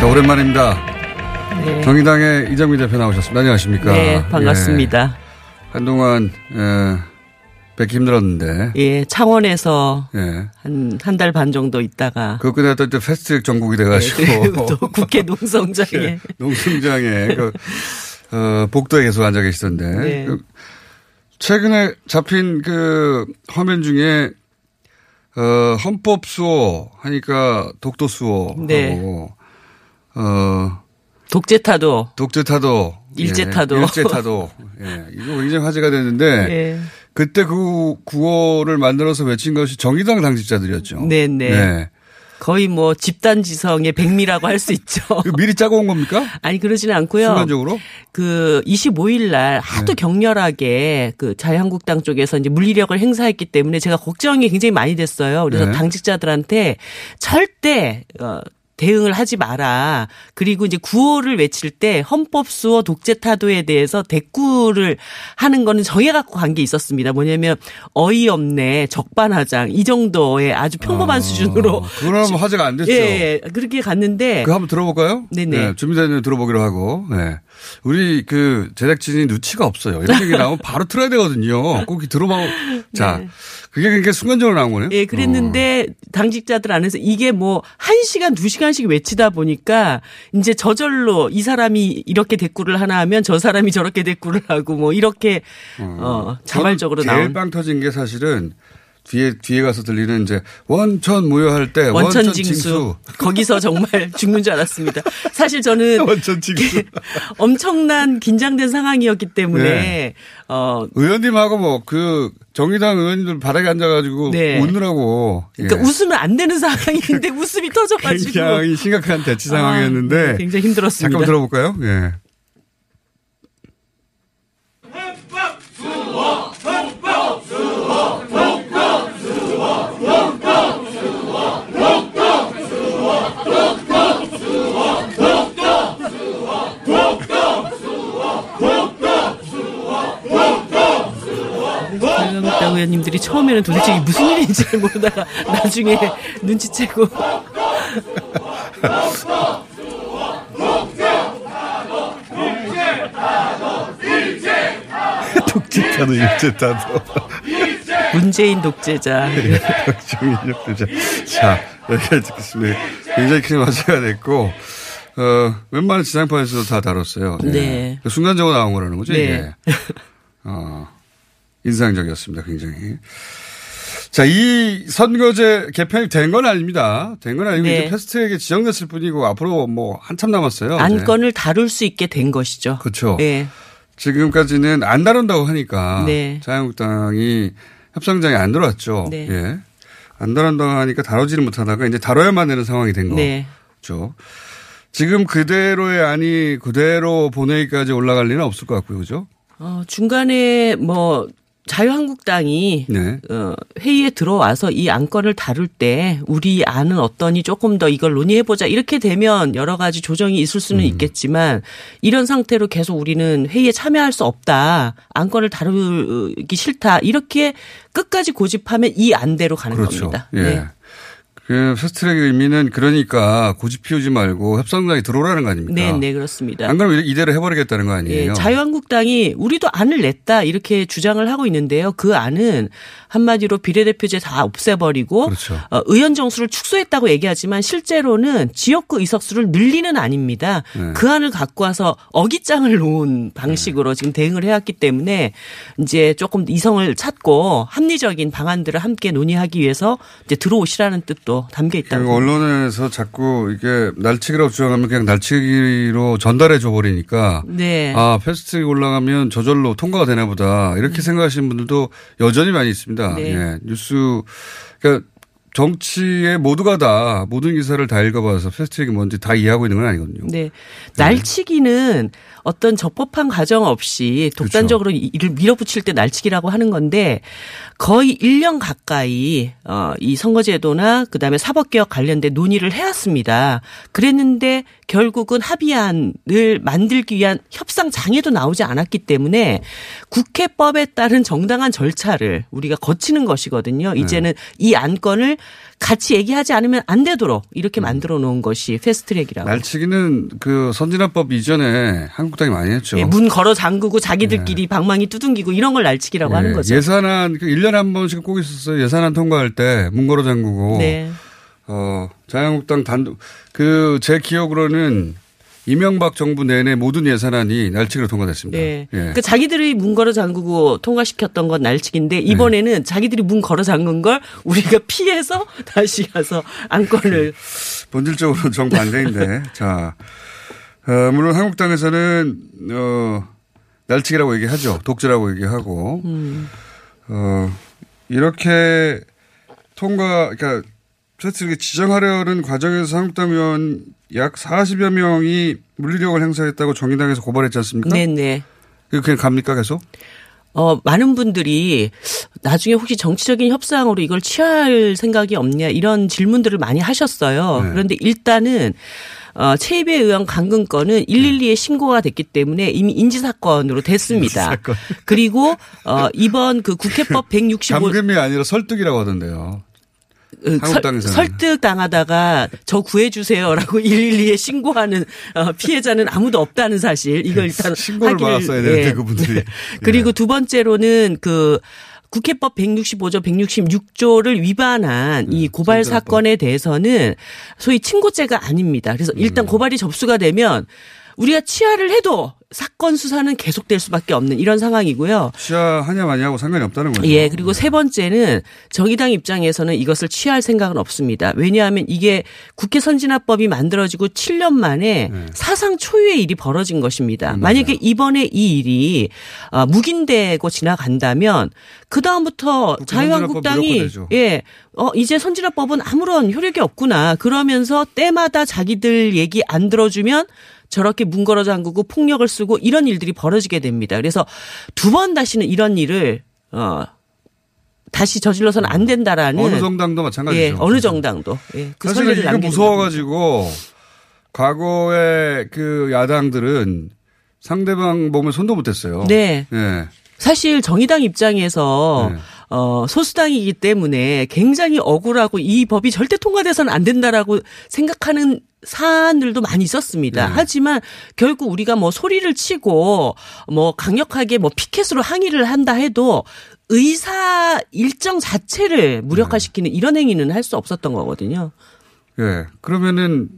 자, 오랜만입니다. 네. 정의당의 이정미 대표 나오셨습니다. 안녕하십니까. 네, 반갑습니다. 예. 한동안, 예, 뵙기 힘들었는데. 예, 창원에서 예. 한, 한 달 반 정도 있다가. 그거 끝났더니 또 패스트트랙 전국이 돼가지고. 네, 또 국회 농성장에. 예, 농성장에. 그, 어, 복도에 계속 앉아 계시던데. 네. 그 최근에 잡힌 그 화면 중에 어, 헌법 수호 하니까 독도 수호하고 네. 어 독재 타도 독재 타도 일제 예, 타도. 일제 타도 예 이거 굉장히 화제가 됐는데 예. 그때 그 구호를 만들어서 외친 것이 정의당 당직자들이었죠. 네네. 네. 거의 뭐 집단 지성의 백미라고 할 수 있죠. 미리 짜고 온 겁니까? 아니 그러지는 않고요. 순간적으로? 그 25일 날 하도 네. 격렬하게 그 자유한국당 쪽에서 이제 물리력을 행사했기 때문에 제가 걱정이 굉장히 많이 됐어요. 그래서 네. 당직자들한테 절대 어 대응을 하지 마라. 그리고 이제 구호를 외칠 때 헌법 수호 독재 타도에 대해서 대꾸를 하는 거는 정해갖고 간 게 있었습니다. 뭐냐면 어이없네 적반하장 이 정도의 아주 평범한 수준으로 그러면 화제가 안 됐죠. 예, 예. 그렇게 갔는데 그거 한번 들어볼까요? 네네. 네, 준비되는 들어보기로 하고. 네. 우리 그 제작진이 눈치가 없어요. 이런 얘기 나오면 바로 틀어야 되거든요. 꼭 들어봐. 자, 네. 그게 그러니까 순간적으로 나온 거네요. 예, 그랬는데 당직자들 안에서 이게 뭐 1시간, 2시간씩 외치다 보니까 이제 저절로 이 사람이 이렇게 대꾸를 하나 하면 저 사람이 저렇게 대꾸를 하고 뭐 이렇게 어, 자발적으로 저는 제일 나온 빵 터진 게 사실은 뒤에 뒤에 가서 들리는 이제 원천 무효할 때 원천, 원천 징수. 징수. 거기서 정말 죽는 줄 알았습니다. 사실 저는 원천 징수. 엄청난 긴장된 상황이었기 때문에 네. 어 의원님하고 뭐 그 정의당 의원님들 바닥에 앉아가지고 네. 웃느라고. 그러니까 예. 웃으면 안 되는 상황인데 웃음이 터져가지고 굉장히 심각한 대치 상황이었는데. 아, 네, 굉장히 힘들었습니다. 잠깐 들어볼까요? 예. 자유한국당 의원님들이 처음에는 도대체 이게 무슨 일인지 모르다가 나중에 눈치채고 독재타도 일제타도. 문재인 독재자. 정인혁 독자. 자, 여기까지 듣겠습니다. 굉장히 큰 화제가 됐고, 어, 웬만한 지상파에서도 다 다뤘어요. 예. 네. 순간적으로 나온 거라는 거죠, 네. 이게. 어, 인상적이었습니다, 굉장히. 자, 이 선거제 개편이 된 건 아닙니다. 된 건 아니고 네. 이제 패스트트랙에 지정됐을 뿐이고 앞으로 뭐 한참 남았어요. 안건을 다룰 수 있게 된 것이죠. 그렇죠. 네. 지금까지는 안 다룬다고 하니까 네. 자유한국당이 협상장에 안 들어왔죠. 네. 예. 안 다룬다고 하니까 다루지를 못하다가 이제 다뤄야만 되는 상황이 된 네. 거죠. 지금 그대로의 안이 그대로 본회의까지 올라갈 리는 없을 것 같고요. 그죠? 어, 중간에 뭐 자유한국당이 네. 어, 회의에 들어와서 이 안건을 다룰 때 우리 안은 어떠니 조금 더 이걸 논의해보자 이렇게 되면 여러 가지 조정이 있을 음. 수는 있겠지만 이런 상태로 계속 우리는 회의에 참여할 수 없다 안건을 다루기 싫다 이렇게 끝까지 고집하면 이 안대로 가는 그렇죠. 겁니다. 예. 네. 그 패스트트랙의 의미는 그러니까 고집 피우지 말고 협상장에 들어오라는 거 아닙니까? 네, 네, 그렇습니다. 안 그러면 이대로 해버리겠다는 거 아니에요? 예, 자유한국당이 우리도 안을 냈다 이렇게 주장을 하고 있는데요. 그 안은 한마디로 비례대표제 다 없애버리고 그렇죠. 어, 의원 정수를 축소했다고 얘기하지만 실제로는 지역구 의석수를 늘리는 아닙니다. 네. 그 안을 갖고 와서 어깃장을 놓은 방식으로 지금 대응을 해왔기 때문에 이제 조금 이성을 찾고 합리적인 방안들을 함께 논의하기 위해서 이제 들어오시라는 뜻도 담겨 있다고. 그리고 언론에서 자꾸 이게 날치기라고 주장하면 그냥 날치기로 전달해 줘 버리니까 네. 아 패스트트랙 올라가면 저절로 통과가 되나 보다 이렇게 생각하시는 분들도 여전히 많이 있습니다. 네. 예. 뉴스 그러니까 정치의 모두가 다 모든 기사를 다 읽어봐서 패스트트랙이 뭔지 다 이해하고 있는 건 아니거든요. 네. 날치기는 어떤 적법한 과정 없이 독단적으로 그렇죠. 이를 밀어붙일 때 날치기라고 하는 건데 거의 1년 가까이 어, 이 선거제도나 그다음에 사법개혁 관련된 논의를 해왔습니다. 그랬는데 결국은 합의안을 만들기 위한 협상장에도 나오지 않았기 때문에 국회법에 따른 정당한 절차를 우리가 거치는 것이거든요. 이제는 이 안건을 같이 얘기하지 않으면 안 되도록 이렇게 만들어 놓은 것이 패스트트랙이라고. 날치기는 그 선진화법 이전에 한국당이 많이 했죠. 예, 문 걸어 잠그고 자기들끼리 방망이 두둥기고 이런 걸 날치기라고 하는 거죠. 네. 예산안 그 1년에 한 번씩 꼭 있었어요. 예산안 통과할 때 문 걸어 잠그고 네. 어, 자유한국당 단독 그 제 기억으로는 이명박 정부 내내 모든 예산안이 날치기로 통과됐습니다. 네. 예. 그 자기들이 문 걸어 잠그고 통과시켰던 건 날치기인데 이번에는 네. 자기들이 문 걸어 잠근 걸 우리가 피해서 다시 가서 안건을 본질적으로 정 반대인데 자 어, 물론 한국당에서는 어, 날치기라고 얘기하죠. 독재라고 얘기하고 음. 어, 이렇게 통과 그러니까 패스트트랙에 지정하려는 과정에서 한국당 의원 약 40여 명이 물리력을 행사했다고 정의당에서 고발했지 않습니까? 네네. 이거 그냥 갑니까 계속? 어, 많은 분들이 나중에 혹시 정치적인 협상으로 이걸 취할 생각이 없냐 이런 질문들을 많이 하셨어요. 네. 그런데 일단은 어, 최입의 의원 강근 건은 112에 신고가 됐기 때문에 이미 인지 사건으로 됐습니다. 인지사건. 그리고 어, 이번 그 국회법 165 감금이 아니라 설득이라고 하던데요. 한국당에서는. 설득 당하다가 저 구해주세요라고 112에 신고하는 어, 피해자는 아무도 없다는 사실. 이걸 일단 신고를 하기를, 받았어야 되는데 예. 그분들이. 그리고 두 번째로는 그 국회법 165조 166조를 위반한 이 고발 사건에 대해서는 소위 친고죄가 아닙니다. 그래서 일단 고발이 접수가 되면 우리가 치하를 해도 사건 수사는 계속될 수밖에 없는 이런 상황이고요. 취하하냐 마냐하고 상관이 없다는 거죠. 예, 그리고 세 번째는 정의당 입장에서는 이것을 취할 생각은 없습니다. 왜냐하면 이게 국회 선진화법이 만들어지고 7년 만에 네. 사상 초유의 일이 벌어진 음, 것입니다. 만약에 이번에 이 일이 어, 묵인되고 지나간다면 그 다음부터 자유한국당이. 예, 어 이제 선진화법은 아무런 효력이 없구나. 그러면서 때마다 자기들 얘기 안 들어주면 저렇게 문걸어 잠그고 폭력을 쓰고 이런 일들이 벌어지게 됩니다. 그래서 두 번 다시는 이런 일을 어 다시 저질러서는 안 된다라는 어느 정당도 마찬가지죠. 예, 어느 정당도 예, 그 사실 남기는 무서워가지고 과거에 그 야당들은 상대방 몸에 손도 못 댔어요. 네. 예. 사실 정의당 입장에서 네. 어, 소수당이기 때문에 굉장히 억울하고 이 법이 절대 통과돼서는 안 된다라고 생각하는 사안들도 많이 있었습니다. 네. 하지만 결국 우리가 뭐 소리를 치고 뭐 강력하게 뭐 피켓으로 항의를 한다 해도 의사 일정 자체를 무력화시키는 이런 행위는 할 수 없었던 거거든요. 예. 그러면은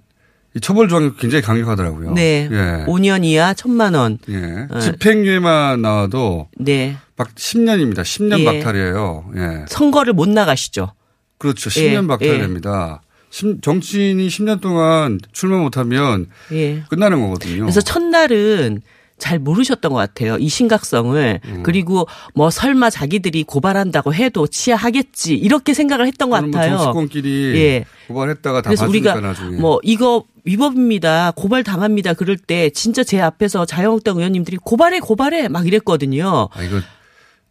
이 처벌 조항이 굉장히 강력하더라고요. 네. 예. 5년 이하 1000만 원. 예. 어. 집행유예만 나와도 네. 박 10년입니다. 10년 예. 박탈이에요. 예. 선거를 못 나가시죠. 그렇죠. 예. 10년 박탈됩니다. 심- 정치인이 10년 동안 출마 못하면 예. 끝나는 거거든요. 그래서 첫날은 잘 모르셨던 것 같아요. 이 심각성을. 음. 그리고 뭐 설마 자기들이 고발한다고 해도 치하하겠지. 이렇게 생각을 했던 것뭐 같아요. 정치권끼리 예. 고발했다가 다 그래서 우리가 나중에. 뭐 이거 위법입니다. 고발 당합니다. 그럴 때 진짜 제 앞에서 자유한국당 의원님들이 고발해 고발해 막 이랬거든요. 아, 이거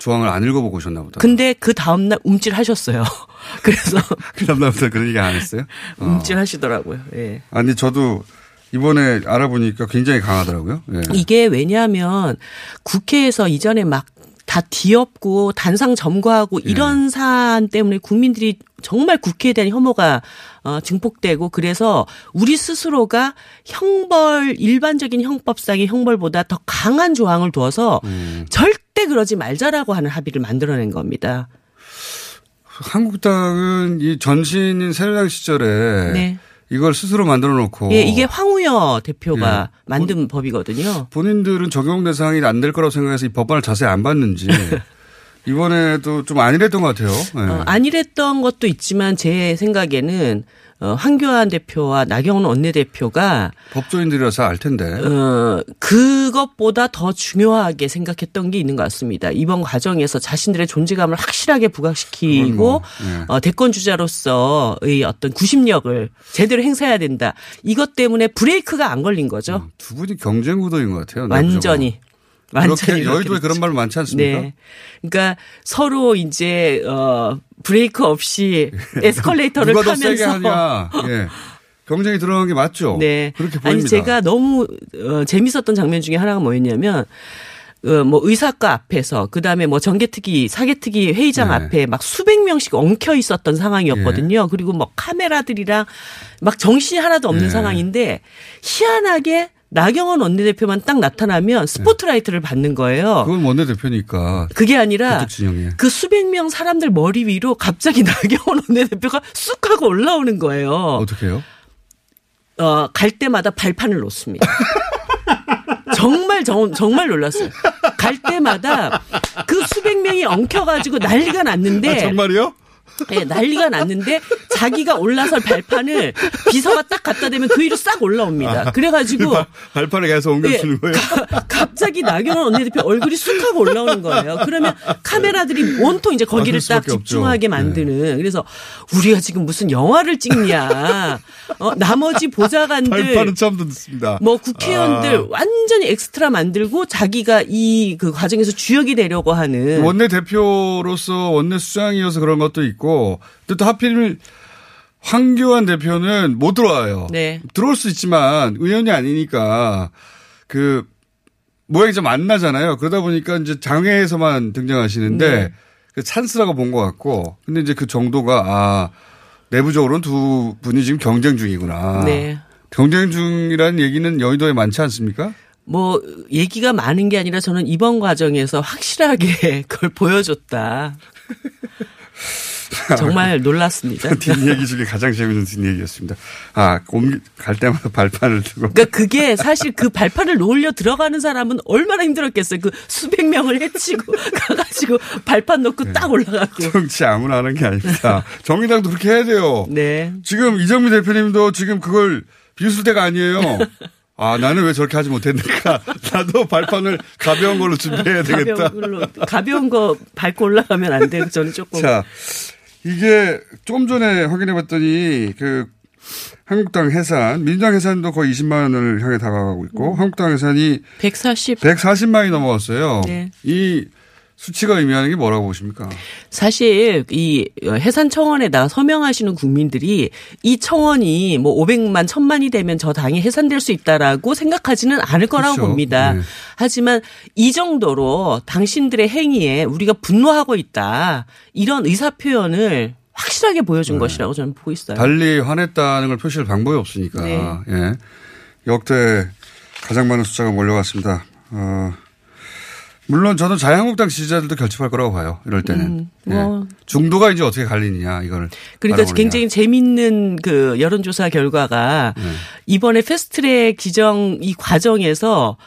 조항을 안 읽어보고 오셨나 보다. 근데 그 다음날 움찔하셨어요. 그래서 그 다음날부터 그런 얘기 안 했어요? 어. 움찔하시더라고요. 예. 아니, 저도 이번에 알아보니까 굉장히 강하더라고요. 예. 이게 왜냐하면 국회에서 이전에 막 다 뒤엎고 단상 점거하고 예. 이런 사안 때문에 국민들이 정말 국회에 대한 혐오가 어, 증폭되고 그래서 우리 스스로가 형벌 일반적인 형법상의 형벌보다 더 강한 조항을 두어서 음. 절 대 그러지 말자라고 하는 합의를 만들어낸 겁니다. 한국당은 이 전신인 새누리당 시절에 네. 이걸 스스로 만들어 놓고 예, 이게 황우여 대표가 예. 만든 법이거든요. 본인들은 적용 대상이 안 될 거라고 생각해서 이 법안을 자세히 안 봤는지 이번에도 좀 안일했던 것 같아요. 예. 어, 안일했던 것도 있지만 제 생각에는 어, 황교안 대표와 나경원 원내대표가 법조인들이라서 알 텐데. 어, 그것보다 더 중요하게 생각했던 게 있는 것 같습니다. 이번 과정에서 자신들의 존재감을 확실하게 부각시키고 뭐, 예. 어, 대권 주자로서의 어떤 구심력을 제대로 행사해야 된다. 이것 때문에 브레이크가 안 걸린 거죠. 두 분이 경쟁 구도인 것 같아요. 완전히. 완전히 그렇게 여의도에. 그런 말 많지 않습니까? 네. 그러니까 서로 이제 어 브레이크 없이 에스컬레이터를 누가 더 세게 타면서 하냐. 예. 경쟁이 들어간 게 맞죠. 네. 그렇게 보입니다. 아니 제가 너무 어, 재밌었던 장면 중에 하나가 뭐였냐면 어, 뭐 의사과 앞에서 그다음에 뭐 정개특위 사개특위 회의장 네. 앞에 막 수백 명씩 엉켜 있었던 상황이었거든요. 그리고 뭐 카메라들이랑 막 정신이 하나도 없는 네. 상황인데 희한하게 나경원 원내대표만 딱 나타나면 스포트라이트를 받는 거예요. 그건 원내대표니까. 그게 아니라. 그 수백 명 사람들 머리 위로 갑자기 나경원 원내대표가 쑥 하고 올라오는 거예요. 어떻게 해요? 어, 갈 때마다 발판을 놓습니다. 정말 정, 정말 놀랐어요. 갈 때마다 그 수백 명이 엉켜가지고 난리가 났는데. 아, 정말이요? 네, 난리가 났는데 자기가 올라설 발판을 비서가 딱 갖다 대면 그 위로 싹 올라옵니다. 그래가지고 발- 발판에 계속 옮겨주는 예, 거예요? 가- 갑자기 나경원 원내대표 얼굴이 쑥 하고 올라오는 거예요. 그러면 카메라들이 온통 이제 아, 거기를 딱. 집중하게 만드는. 그래서 우리가 지금 무슨 영화를 찍냐. 어, 나머지 보좌관들. 발판은 처음 듣습니다. 뭐 국회의원들 아. 완전히 엑스트라 만들고 자기가 이 그 과정에서 주역이 되려고 하는 원내 대표로서 원내 수장이어서 그런 것도 있고, 근데 또 하필 황교안 대표는 못 들어와요. 네. 들어올 수 있지만 의원이 아니니까 그 모양이 좀 안 나잖아요. 그러다 보니까 이제 장외에서만 등장하시는데 네. 그 찬스라고 본 것 같고, 근데 이제 그 정도가 아 내부적으로는 두 분이 지금 경쟁 중이구나. 네. 경쟁 중이라는 얘기는 여의도에 많지 않습니까? 뭐 얘기가 많은 게 아니라 저는 이번 과정에서 확실하게 그걸 보여줬다. 정말 놀랐습니다. 뒷얘기 중에 가장 재밌는 뒷얘기였습니다. 아, 옮기, 갈 때마다 발판을 두고. 그러니까 그게 사실 그 발판을 놓으려 들어가는 사람은 얼마나 힘들었겠어요. 그 수백 명을 해치고 가가지고 발판 놓고 네. 딱 올라가고. 정치 아무나 하는 게 아닙니다. 정의당도 그렇게 해야 돼요. 네. 지금 이정미 대표님도 지금 그걸 비웃을 때가 아니에요. 아, 나는 왜 저렇게 하지 못했는가. 나도 발판을 가벼운 걸로 준비해야 되겠다. 가벼운 걸로 가벼운 거 밟고 올라가면 안 돼요. 저는 조금. 자, 이게 조금 전에 확인해 봤더니 그 한국당 해산, 민주당 해산도 거의 20만 원을 향해 다가가고 있고 한국당 해산이 140 140만이 넘어갔어요. 네. 이 수치가 의미하는 게 뭐라고 보십니까? 사실 이 해산 청원에다 서명하시는 국민들이 이 청원이 뭐 500만, 1000만이 되면 저 당이 해산될 수 있다라고 생각하지는 않을 거라고 그렇죠. 봅니다. 네. 하지만 이 정도로 당신들의 행위에 우리가 분노하고 있다. 이런 의사 표현을 확실하게 보여준 것이라고 저는 보고 있어요. 네. 달리 화냈다는 걸 표시할 방법이 없으니까. 네. 예. 역대 가장 많은 숫자가 몰려갔습니다. 어, 물론 저는 자유한국당 지지자들도 결집할 거라고 봐요. 이럴 때는. 음, 뭐. 예. 중도가 이제 어떻게 갈리느냐 이걸. 그러니까 바라보느냐. 굉장히 재밌는 그 여론조사 결과가 네. 이번에 패스트트랙 기정 이 과정에서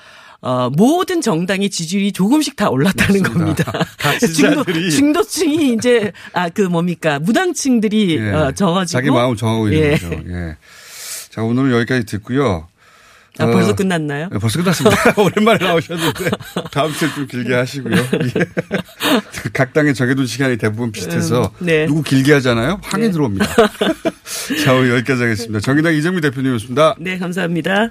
어, 모든 정당의 지지율이 조금씩 다 올랐다는 겁니다. 각 중도. 중도층이 이제 아 그 뭡니까 무당층들이 예. 어, 적어지고 자기 마음 정하고 있는 예. 거죠. 예. 자, 오늘은 여기까지 듣고요. 아, 벌써 어, 끝났나요? 네, 벌써 끝났습니다. 오랜만에 나오셨는데 다음 주에 좀 길게 하시고요. 예. 각 당에 정해둔 시간이 대부분 비슷해서 음, 네. 누구 길게 하잖아요. 항이 들어옵니다. 자, 오늘 여기까지 하겠습니다. 정의당 이정미 대표님이었습니다. 네, 감사합니다.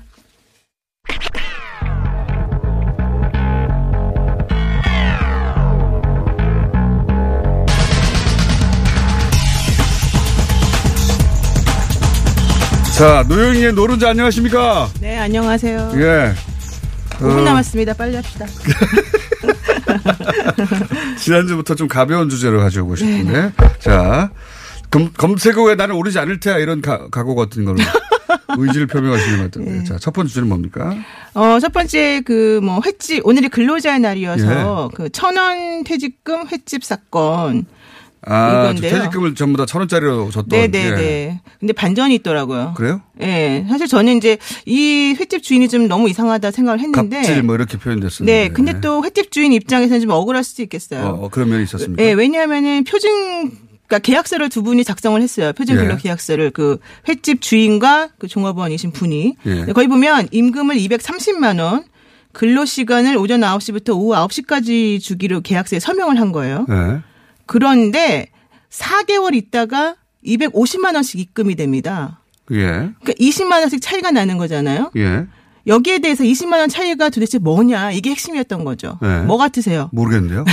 자, 노영희의 노른자 안녕하십니까? 네, 안녕하세요. 예. 5분 어, 남았습니다. 빨리 합시다. 지난주부터 좀 가벼운 주제로 가져오고 싶은데. 네. 자, 검, 검색어에 나는 오르지 않을 테야 이런 가, 각오 같은 걸로 의지를 표명하시는 것 같은데. 네. 자, 첫 번째 주제는 뭡니까? 어, 첫 번째 그 뭐 횟집 오늘이 근로자의 날이어서 예. 그 천 원 퇴직금 횟집 사건 아. 저 퇴직금을 전부 다 천 원짜리로 줬던. 네, 네, 예. 네. 근데 반전이 있더라고요. 그래요? 예. 사실 저는 이제 이 횟집 주인이 좀 너무 이상하다 생각을 했는데 갑질 뭐 이렇게 표현됐었는데. 네, 근데 또 횟집 주인 입장에서는 좀 억울할 수도 있겠어요. 어, 어, 그런 면이 있었습니까? 예, 왜냐하면은 표준 그러니까 계약서를 두 분이 작성을 했어요. 표준 근로 예. 계약서를 그 횟집 주인과 그 종업원이신 분이 예. 거기 보면 임금을 230만 원, 근로 시간을 오전 9시부터 오후 9시까지 주기로 계약서에 서명을 한 거예요. 네. 그런데 4개월 있다가 250만 원씩 입금이 됩니다. 예. 그러니까 20만 원씩 차이가 나는 거잖아요. 예. 여기에 대해서 20만 원 차이가 도대체 뭐냐 이게 핵심이었던 거죠. 네. 뭐 같으세요? 모르겠는데요.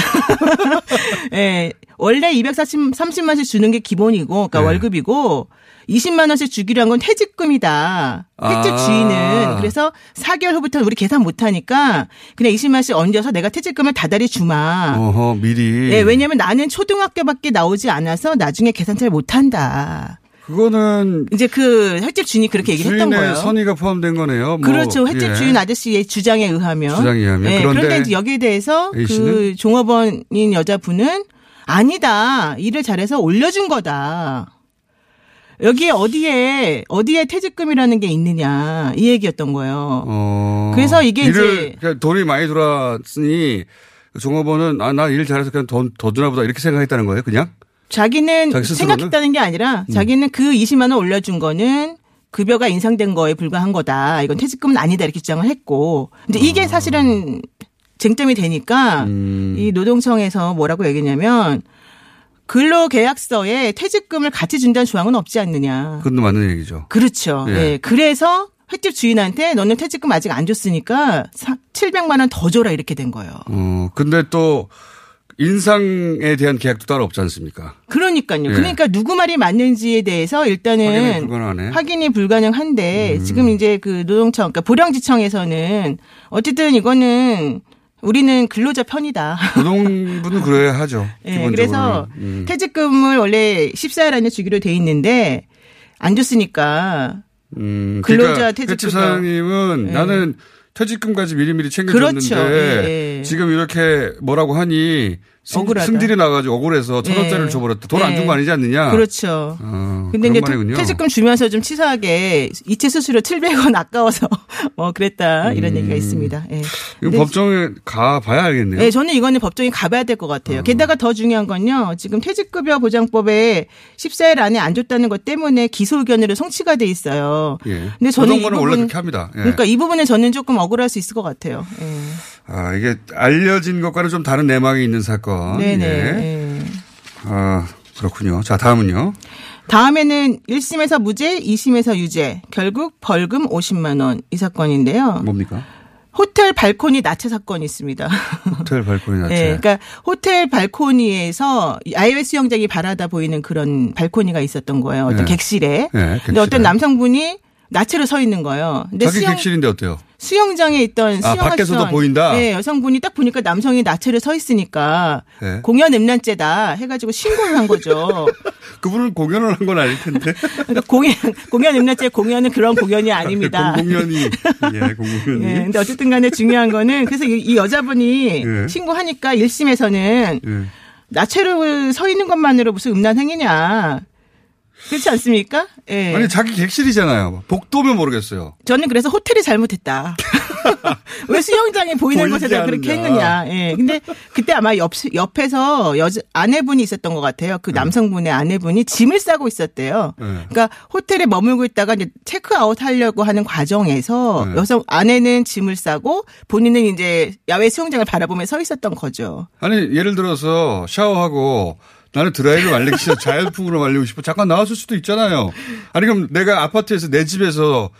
예. 원래 230만씩 주는 게 기본이고, 그러니까 네. 월급이고, 20만 원씩 주기로 한 건 퇴직금이다. 횟집 아. 주인은 그래서 4개월 후부터는 우리 계산 못 하니까 그냥 20만 원씩 얹어서 내가 퇴직금을 다달이 주마. 어허, 미리. 네, 왜냐면 나는 초등학교밖에 나오지 않아서 나중에 계산 잘 못 한다. 그거는 이제 그 횟집 주인이 그렇게 얘기를 했던 거예요. 선의가 포함된 거네요. 뭐, 그렇죠. 횟집 예. 주인 아저씨의 주장에 의하면. 주장에 의하면. 네, 그런데 그런데 이제 여기에 대해서 A 그 씨는? 종업원인 여자분은 아니다. 일을 잘해서 올려준 거다. 여기에 어디에 어디에 퇴직금이라는 게 있느냐 이 얘기였던 거예요. 어. 그래서 이게 일을, 이제- 돈이 많이 들어왔으니 종업원은 아, 나 일 잘해서 그냥 돈더 주나 보다 이렇게 생각했다는 거예요, 그냥? 자기는 자기? 생각했다는 게 아니라 음. 자기는 그 20만 원 올려준 거는 급여가 인상된 거에 불과한 거다. 이건 퇴직금은 아니다 이렇게 주장을 했고, 이제 아. 이게 사실은 쟁점이 되니까 음. 이 노동청에서 뭐라고 얘기냐면 근로계약서에 퇴직금을 같이 준다는 조항은 없지 않느냐. 그것도 맞는 얘기죠. 그렇죠. 예. 예. 그래서 횟집 주인한테 너는 퇴직금 아직 안 줬으니까 700만 원 더 줘라 이렇게 된 거예요. 어, 근데 또 인상에 대한 계약도 따로 없지 않습니까? 그러니까요. 예. 그러니까 누구 말이 맞는지에 대해서 일단은 확인이 불가능하네. 확인이 불가능한데 음. 지금 이제 그 노동청, 그러니까 보령지청에서는 어쨌든 이거는 우리는 근로자 편이다. 노동부는 그래야 하죠. 예, 기본적으로. 그래서 음. 퇴직금을 원래 14일 안에 주기로 돼 있는데 안 줬으니까 음, 근로자 그러니까 퇴직금을. 횟집 사장님은 예. 나는 퇴직금까지 미리미리 챙겨줬는데 그렇죠. 예, 예. 지금 이렇게 뭐라고 하니 승, 억울하다. 승질이 나가지고 억울해서 천 네. 원짜리를 줘버렸다. 돈안 네. 준거 아니지 않느냐. 그렇죠. 어, 근데 이제 말이군요. 퇴직금 주면서 좀 치사하게 이체 수수료 700원 아까워서 뭐 그랬다 이런 얘기가 있습니다. 예. 이거 법정에 가 봐야 알겠네요. 네, 저는 이거는 법정에 가봐야 될 것 같아요. 게다가 더 중요한 건요. 지금 퇴직급여 보장법에 14일 안에 안 줬다는 것 때문에 기소 의견으로 성취가 돼 있어요. 예. 근데 저는 이 고정권은 원래 부분 그렇게 합니다. 예. 그러니까 이 부분에 저는 조금 억울할 수 있을 것 같아요. 예. 아, 이게 알려진 것과는 좀 다른 내막이 있는 사건. 네네. 예. 예. 아, 그렇군요. 자, 다음은요. 다음에는 1심에서 무죄, 2심에서 유죄, 결국 벌금 50만 원 이 사건인데요. 뭡니까? 호텔 발코니 나체 사건이 있습니다. 호텔 발코니 나체. 네, 그러니까 호텔 발코니에서 야외 수영장이 바라다 보이는 그런 발코니가 있었던 거예요. 어떤 네. 객실에. 네, 근데 객실에. 어떤 남성분이 나체로 서 있는 거예요. 근데 자기 수영, 객실인데 어때요? 수영장에 있던 아, 수영하시던 밖에서도 보인다? 네, 여성분이 딱 보니까 남성이 나체로 서 있으니까 네. 공연 음란죄다 해가지고 신고를 한 거죠. 그분은 공연을 한 건 아닐 텐데. 그러니까 공연 공연 음란죄 공연은 그런 공연이 아닙니다. 공공연히. 예, 공공연히. 예, 근데 어쨌든 간에 중요한 거는 그래서 이, 이 여자분이 예. 신고하니까 1심에서는 예. 나체로 서 있는 것만으로 무슨 음란 행위냐. 그렇지 않습니까? 예. 아니, 자기 객실이잖아요. 복도면 모르겠어요. 저는 그래서 호텔이 잘못했다. 왜 수영장에 보이는 곳에다 그렇게. 했느냐. 예. 근데 그때 아마 옆, 옆에서 여자, 아내분이 있었던 것 같아요. 그 남성분의 아내분이 짐을 싸고 있었대요. 네. 그러니까 호텔에 머물고 있다가 이제 체크아웃 하려고 하는 과정에서 네. 여성, 아내는 짐을 싸고 본인은 이제 야외 수영장을 바라보며 서 있었던 거죠. 아니, 예를 들어서 샤워하고 나는 드라이를 말리기 싫어. 자연풍으로 말리고 싶어. 잠깐 나왔을 수도 있잖아요. 아니, 그럼 내가 아파트에서 내 집에서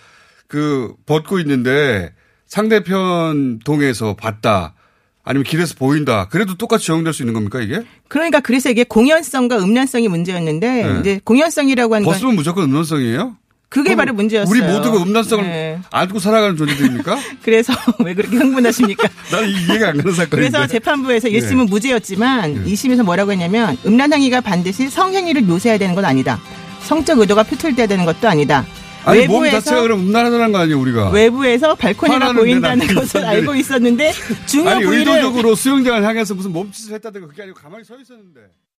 그 벗고 있는데 상대편 동에서 봤다. 아니면 길에서 보인다. 그래도 똑같이 적용될 수 있는 겁니까, 이게? 그러니까 그래서 이게 공연성과 음란성이 문제였는데 네. 이제 공연성이라고 하는 건 벗으면 무조건 음란성이에요? 그게 바로 문제였어요. 우리 모두가 음란성을 네. 안고 살아가는 존재들입니까? 그래서 왜 그렇게 흥분하십니까? 나는 이해가 안 가는 사건인데. 그래서 재판부에서 네. 1심은 무죄였지만 2심에서 뭐라고 했냐면 음란 행위가 반드시 성행위를 묘사해야 되는 건 아니다. 성적 의도가 표출돼야 되는 것도 아니다. 아니, 몸 자체가 그럼 음란하다는 거 아니에요, 우리가? 외부에서 발코니가 보인다는 것을. 알고 있었는데 중요 아니, 부위를 의도적으로 수영장을 향해서 무슨 몸짓을 했다든가 그게 아니고 가만히 서 있었는데.